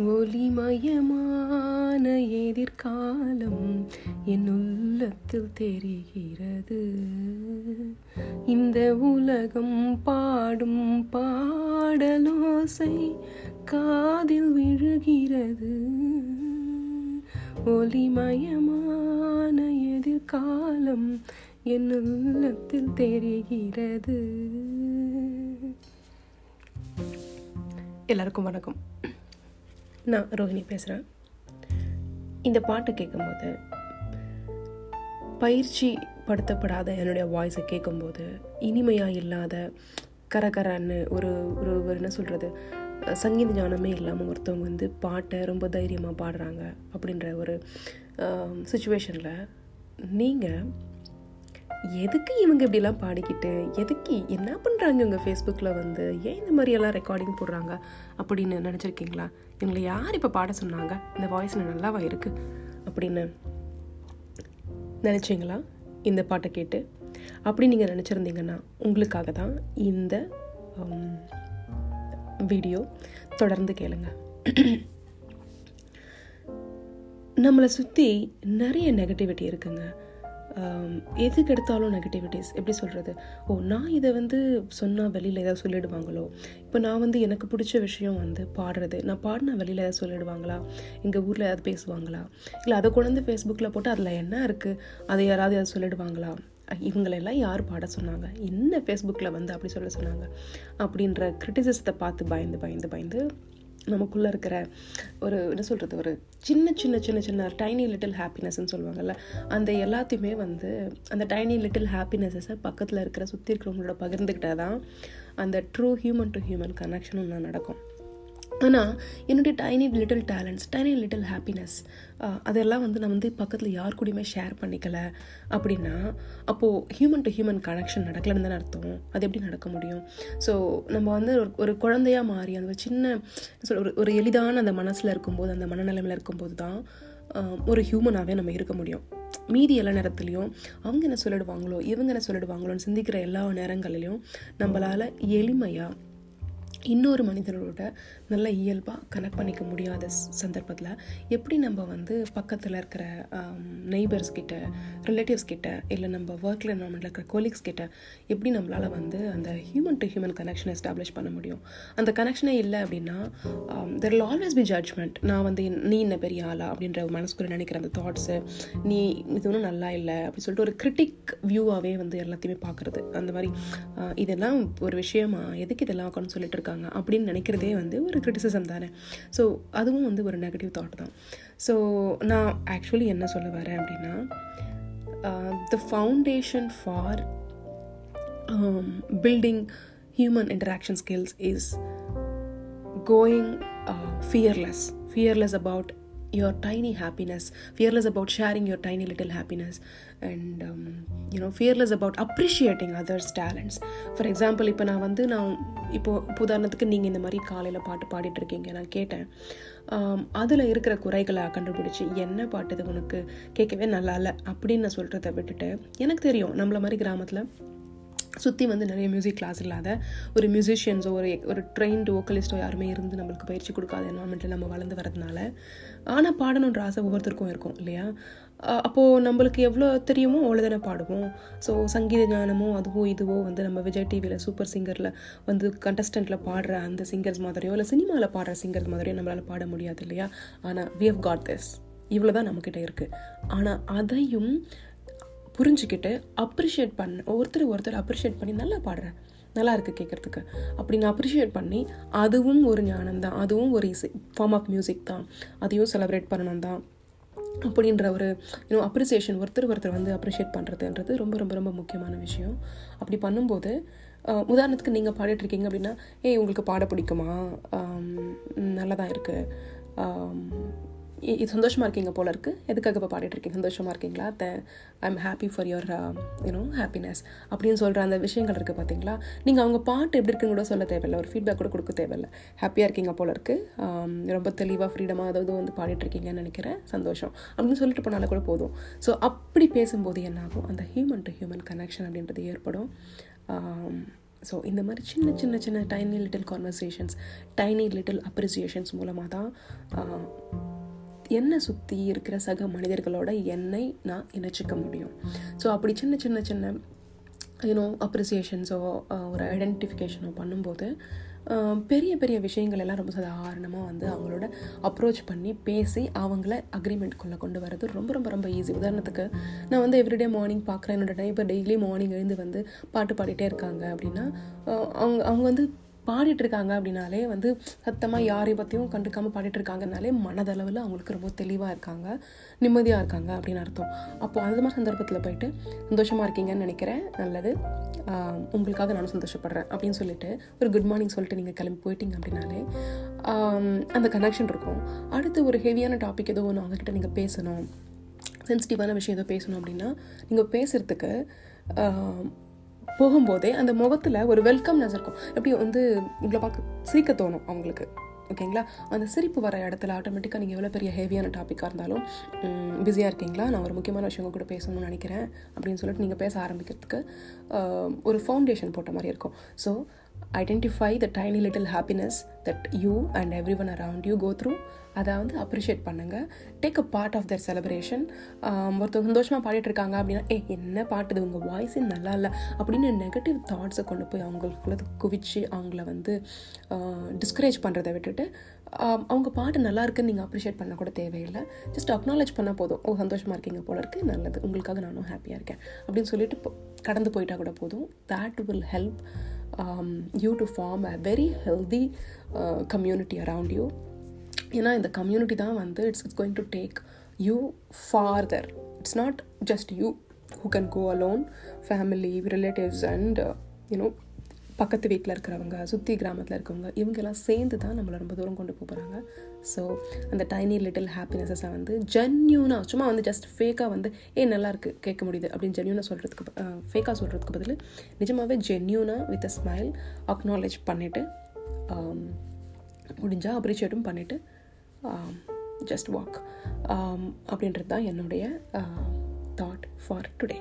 ஒளிமயமான எதிர்காலம் என் உள்ளத்தில் தெரிகிறது. இந்த உலகம் பாடும் பாடலோசை காதில் விழுகிறது. ஒளிமயமான எதிர்காலம் என் உள்ளத்தில் தெரிகிறது. எல்லாருக்கும் வணக்கம். நான் ரோஹிணி பேசுகிறேன் இந்த பாட்டை கேட்கும்போது பயிற்சி படுத்தப்படாத என்னுடைய வாய்ஸை கேட்கும்போது இனிமையாக இல்லாத கரகரன்னு ஒரு ஒரு ஒரு என்ன சொல்கிறது சங்கீத ஞானமே இல்லாமல் ஒருத்தவங்க வந்து பாட்டை ரொம்ப தைரியமாக பாடுறாங்க அப்படின்ற ஒரு சுச்சுவேஷனில் நீங்கள் எதுக்கு இவங்க இப்படிலாம் பாடிக்கிட்டு எதுக்கு என்ன பண்ணுறாங்க இவங்க ஃபேஸ்புக்கில் வந்து? ஏன் இந்த மாதிரியெல்லாம் ரெக்கார்டிங் போடுறாங்க அப்படின்னு நினச்சிருக்கீங்களா? இவங்களை யார் இப்போ பாட சொன்னாங்க? இந்த வாய்ஸ் நல்லாவா இருக்குது அப்படின்னு நினச்சிங்களா? இந்த பாட்டை கேட்டு? அப்படி நீங்கள் நினச்சிருந்தீங்கன்னா உங்களுக்காக தான் இந்த வீடியோ தொடர்ந்து கேளுங்க. நம்மளை சுற்றி நிறைய நெகட்டிவிட்டி இருக்குங்க. எதுக்கு எடுத்தாலும் நெகட்டிவிட்டிஸ் எப்படி சொல்கிறது ஓ நான் இதை வந்து சொன்னால் வெளியில் ஏதாவது சொல்லிடுவாங்களோ? இப்போ நான் வந்து எனக்கு பிடிச்ச விஷயம் வந்து பாடுறது. நான் பாடினா வெளியில் ஏதாவது சொல்லிடுவாங்களா? எங்கள் ஊரில் ஏதாவது பேசுவாங்களா? இல்லை அதை கொண்டு வந்து ஃபேஸ்புக்கில் போட்டு அதில் என்ன இருக்குது அதை யாராவது ஏதாவது சொல்லிடுவாங்களா? இவங்களெல்லாம் யார் பாட சொன்னாங்க? என்ன ஃபேஸ்புக்கில் வந்து அப்படி சொல்ல சொன்னாங்க? அப்படின்ற கிரிட்டிசிசத்தை பார்த்து பயந்து பயந்து பயந்து நமக்குள்ளே இருக்கிற ஒரு என்ன சொல்கிறது ஒரு சின்ன சின்ன சின்ன சின்ன டைனி லிட்டில் ஹாப்பினஸ்ன்னு சொல்லுவாங்கல்ல அந்த எல்லாத்தையுமே வந்து அந்த டைனி லிட்டில் ஹாப்பினஸஸை பக்கத்தில் இருக்கிற சுற்றி இருக்கிறவங்களோட பகிர்ந்துக்கிட்டால் தான் அந்த true human to human connection ஒன்று நடக்கும். ஆனால் என்னுடைய tiny little talents tiny little happiness அதெல்லாம் வந்து நான் வந்து பக்கத்தில் யார் கூடயுமே ஷேர் பண்ணிக்கல அப்படின்னா அப்போது ஹியூமன் டு ஹியூமன் கனெக்ஷன் நடக்கலன்னு தானே அர்த்தம். அது எப்படி நடக்க முடியும்? ஸோ நம்ம வந்து ஒரு ஒரு குழந்தையாக மாறி அந்த சின்ன சொல் ஒரு ஒரு எளிதான அந்த மனசில் இருக்கும்போது அந்த மனநிலைமையில் இருக்கும்போது தான் ஒரு ஹியூமனாகவே நம்ம இருக்க முடியும். மீதி எல்லா நேரத்துலையும் அவங்க என்ன சொல்லிடுவாங்களோ இவங்க என்ன சொல்லிடுவாங்களோன்னு சிந்திக்கிற எல்லா நேரங்களிலையும் நம்மளால் எளிமையாக இன்னொரு மனிதனோட நல்ல இயல்பாக கனெக்ட் பண்ணிக்க முடியாத சந்தர்ப்பத்தில் எப்படி நம்ம வந்து பக்கத்தில் இருக்கிற நெய்பர்ஸ் கிட்ட ரிலேட்டிவ்ஸ் கிட்ட இல்லை நம்ம ஒர்க்கில் என்வரான்மெண்ட்டில் இருக்கிற கொலீக்ஸ் கிட்ட எப்படி நம்மளால் வந்து அந்த ஹியூமன் டு ஹியூமன் கனெக்ஷனை எஸ்டாப்ளிஷ் பண்ண முடியும்? அந்த கனெக்ஷனே இல்லை அப்படின்னா there will always be judgment நான் வந்து நீ என்ன பெரிய ஆளா அப்படின்ற மனசுக்குள்ள நினைக்கிற அந்த தாட்ஸு நீ இது ஒன்றும் நல்லா இல்லை அப்படின்னு சொல்லிட்டு ஒரு கிரிட்டிக் வியூவாகவே வந்து எல்லாத்தையுமே பார்க்குறது. அந்த மாதிரி இதெல்லாம் ஒரு விஷயமா எதுக்கு இதெல்லாம் உட்காந்து சொல்லிட்டு இருக்காங்க. இருக்காங்க அப்படின்னு நினைக்கிறதே வந்து ஒரு கிரிட்டிசிசம் தானே. ஸோ அதுவும் வந்து ஒரு நெகட்டிவ் தாட் தான். ஸோ நான் ஆக்சுவலி என்ன சொல்ல வரேன் அப்படின்னா the foundation for building human interaction skills is going fearless fearless about your tiny happiness. Fearless about sharing your tiny little happiness. And um, you know fearless about appreciating others talents. For example இப்போ நான் வந்து நான் இப்போ உதாரணத்துக்கு நீங்கள் இந்த மாதிரி காலையில் பாட்டு பாடிட்டு இருக்கீங்க நான் கேட்டேன். அதில் இருக்கிற குறைகளை கண்டுபிடிச்சி என்ன பாட்டு இது உனக்கு கேட்கவே நல்லா இல்லை? அப்படின்னு நான் சொல்கிறத விட்டுட்டு எனக்கு தெரியும் நம்மள மாதிரி கிராமத்தில் சுற்றி வந்து நிறைய மியூசிக் கிளாஸ் இல்லாத ஒரு மியூசிஷியன்ஸோ ஒரு ஒரு ட்ரெயின்டு வோக்கலிஸ்ட்டோ யாருமே இருந்து நம்மளுக்கு பயிற்சி கொடுக்காத என்வாமெண்ட்டில் நம்ம வளர்ந்து வரதுனால ஆனால் பாடணுன்ற ஆசை ஒவ்வொருத்தருக்கும் இருக்கும் இல்லையா? அப்போது நம்மளுக்கு எவ்வளோ தெரியுமோ அவ்வளோ தானே பாடுவோம். ஸோ சங்கீத ஞானமோ அதுவோ இதுவோ வந்து நம்ம விஜய் டிவியில் சூப்பர் சிங்கரில் வந்து கண்டஸ்டண்ட்டில் பாடுற அந்த சிங்கர்ஸ் மாதிரியோ இல்லை சினிமாவில் பாடுற சிங்கர்ஸ் மாதிரியோ நம்மளால் பாட முடியாது இல்லையா? ஆனால் வி ஹவ் காட் திஸ் இவ்வளோ தான் நம்மக்கிட்ட இருக்குது ஆனால் அதையும் புரிஞ்சுக்கிட்டு அப்ரிஷியேட் பண்ண ஒருத்தர் ஒருத்தர் அப்ரிஷியேட் பண்ணி நல்லா பாடுறேன். நல்லா இருக்குது கேட்குறதுக்கு நான் அப்ரிஷியேட் பண்ணி அதுவும் ஒரு ஞானம் தான். அதுவும் ஒரு இசை ஃபார்ம் ஆஃப் மியூசிக் தான். அதையும் செலிப்ரேட் பண்ணணும் தான். அப்படின்ற ஒரு இன்னும் அப்ரிசியேஷன் ஒருத்தர் ஒருத்தர் வந்து அப்ரிஷியேட் பண்ணுறதுன்றது ரொம்ப ரொம்ப ரொம்ப முக்கியமான விஷயம். அப்படி பண்ணும்போது உதாரணத்துக்கு நீங்கள் பாடிட்டுருக்கீங்க அப்படின்னா ஏய் உங்களுக்கு பாட பிடிக்குமா? நல்லா தான் இருக்குது இது சந்தோஷமாக இருக்கீங்க போல இருக்குது எதுக்காக இப்போ பாடிட்டு இருக்கீங்க? சந்தோஷமாக இருக்கீங்களா? The I am happy for your you know happiness அப்படின்னு சொல்கிற அந்த விஷயங்கள் இருக்குது பார்த்தீங்களா நீங்கள் அவங்க பாட்டு எப்படி இருக்குன்னு கூட சொல்ல தேவையில்லை. ஒரு ஃபீட்பேக் கூட கொடுக்க தேவையில்லை. ஹாப்பியாக இருக்கீங்க போல இருக்குது ரொம்ப தெளிவாக ஃப்ரீடமாக அதாவது வந்து பாடிட்டுருக்கீங்கன்னு நினைக்கிறேன். சந்தோஷம். அப்படின்னு சொல்லிட்டு போனாலும் கூட போதும். ஸோ அப்படி பேசும்போது என்ன ஆகும்? அந்த ஹியூமன் டு ஹியூமன் கனெக்ஷன் அப்படின்றது ஏற்படும். ஸோ இந்த மாதிரி சின்ன சின்ன சின்ன tiny little conversations tiny little appreciations மூலமாக தான் என்னை சுற்றி இருக்கிற சக மனிதர்களோட என்னை நான் இணைச்சிக்க முடியும். ஸோ அப்படி சின்ன சின்ன சின்ன யூனோ அப்ரிசியேஷன்ஸோ ஒரு ஐடென்டிஃபிகேஷனோ பண்ணும்போது பெரிய பெரிய விஷயங்கள் எல்லாம் ரொம்ப சாதாரணமாக வந்து அவங்களோட அப்ரோச் பண்ணி பேசி அவங்கள அக்ரிமெண்ட்குள்ளே கொண்டு வரது ரொம்ப ரொம்ப ரொம்ப ஈஸி உதாரணத்துக்கு நான் வந்து எவ்ரிடே மார்னிங் பார்க்குறேன் என்னோட நைபர் டெய்லி மார்னிங் எழுந்து வந்து பாட்டு பாடிட்டே இருக்காங்க அப்படின்னா அவங்க அவங்க வந்து பாடிட்டு இருக்காங்க அப்படின்னாலே வந்து சத்தமாக யாரை பற்றியும் கண்டுக்காமல் பாடிட்டு இருக்காங்கனாலே மனதளவில் அவங்களுக்கு ரொம்ப தெளிவாக இருக்காங்க நிம்மதியாக இருக்காங்க அப்படின்னு அர்த்தம். அப்போ அந்த மாதிரி சந்தர்ப்பத்தில் போயிட்டு சந்தோஷமாக இருக்கீங்கன்னு நினைக்கிறேன். நல்லது. உங்களுக்காக நானும் சந்தோஷப்படுறேன் அப்படின்னு சொல்லிட்டு ஒரு குட் மார்னிங் சொல்லிட்டு நீங்கள் கிளம்பி போயிட்டீங்க அப்படின்னாலே அந்த கனெக்ஷன் இருக்கும். அடுத்து ஒரு ஹெவியான டாபிக் ஏதோ ஒன்று அவங்கக்கிட்ட நீங்கள் பேசணும். சென்சிட்டிவான விஷயம் ஏதோ பேசணும் அப்படின்னா நீங்கள் பேசுகிறதுக்கு போகும்போதே அந்த முகத்தில் ஒரு வெல்கம்னஸ் இருக்கும். எப்படி வந்து உங்களை பார்க்க சிரிக்க தோணும் அவங்களுக்கு. ஓகேங்களா? அந்த சிரிப்பு வர இடத்துல ஆட்டோமேட்டிக்காக நீங்கள் எவ்வளோ பெரிய ஹெவியான டாப்பிக்காக இருந்தாலும் பிஸியாக இருக்கீங்களா? நான் ஒரு முக்கியமான விஷயம் கூட பேசணும்னு நினைக்கிறேன். அப்படின்னு சொல்லிட்டு நீங்கள் பேச ஆரம்பிக்கிறதுக்கு ஒரு ஃபவுண்டேஷன் போட்ட மாதிரி இருக்கும். So identify the tiny little happiness that you and every one around you go through அதை வந்து அப்ரிஷியேட் பண்ணுங்கள் take a part of their celebration ஒருத்தர் சந்தோஷமாக பாடிட்டு இருக்காங்க அப்படின்னா ஏ என்ன பாட்டுது உங்கள் வாய்ஸே நல்லா இல்லை. அப்படின்னு நெகட்டிவ் தாட்ஸை கொண்டு போய் அவங்களுக்குள்ள குவிச்சு அவங்கள வந்து டிஸ்கரேஜ் பண்ணுறதை விட்டுட்டு அவங்க பாட்டு நல்லா இருக்குன்னு நீங்கள் அப்ரிஷியேட் பண்ண கூட தேவையில்லை. ஜஸ்ட் அக்னாலேஜ் பண்ணால் போதும். ஓ சந்தோஷமாக இருக்கீங்க போல இருக்குது நல்லது. உங்களுக்காக நானும் ஹாப்பியாக இருக்கேன். அப்படின்னு சொல்லிட்டு கடந்து போயிட்டா கூட போதும். That will help you to form a very healthy community around you ஏன்னா இந்த கம்யூனிட்டி தான் வந்து it's it's going to take you farther it's not just you who can go alone family relatives and you know பக்கத்து வீட்டில் இருக்கிறவங்க சுற்றி கிராமத்தில் இருக்கவங்க இவங்கெல்லாம் சேர்ந்து தான் நம்மளை ரொம்ப தூரம் கொண்டு போகிறாங்க ஸோ அந்த டைனி லிட்டில் ஹாப்பினஸஸை வந்து ஜென்யூனாக சும்மா வந்து ஜஸ்ட் ஃபேக்காக வந்து ஏ நல்லாயிருக்கு கேட்க முடியுது அப்படின்னு ஜென்யூனாக சொல்கிறதுக்கு ஃபேக்காக சொல்கிறதுக்கு பதில் நிஜமாகவே ஜென்யூனாக வித் அ ஸ்மைல் அக்னாலேஜ் பண்ணிவிட்டு முடிஞ்சால் அப்ரிஷியேட்டும் பண்ணிவிட்டு ஜஸ்ட் வாக் அப்படின்றது தான் என்னுடைய தாட் ஃபார் டுடே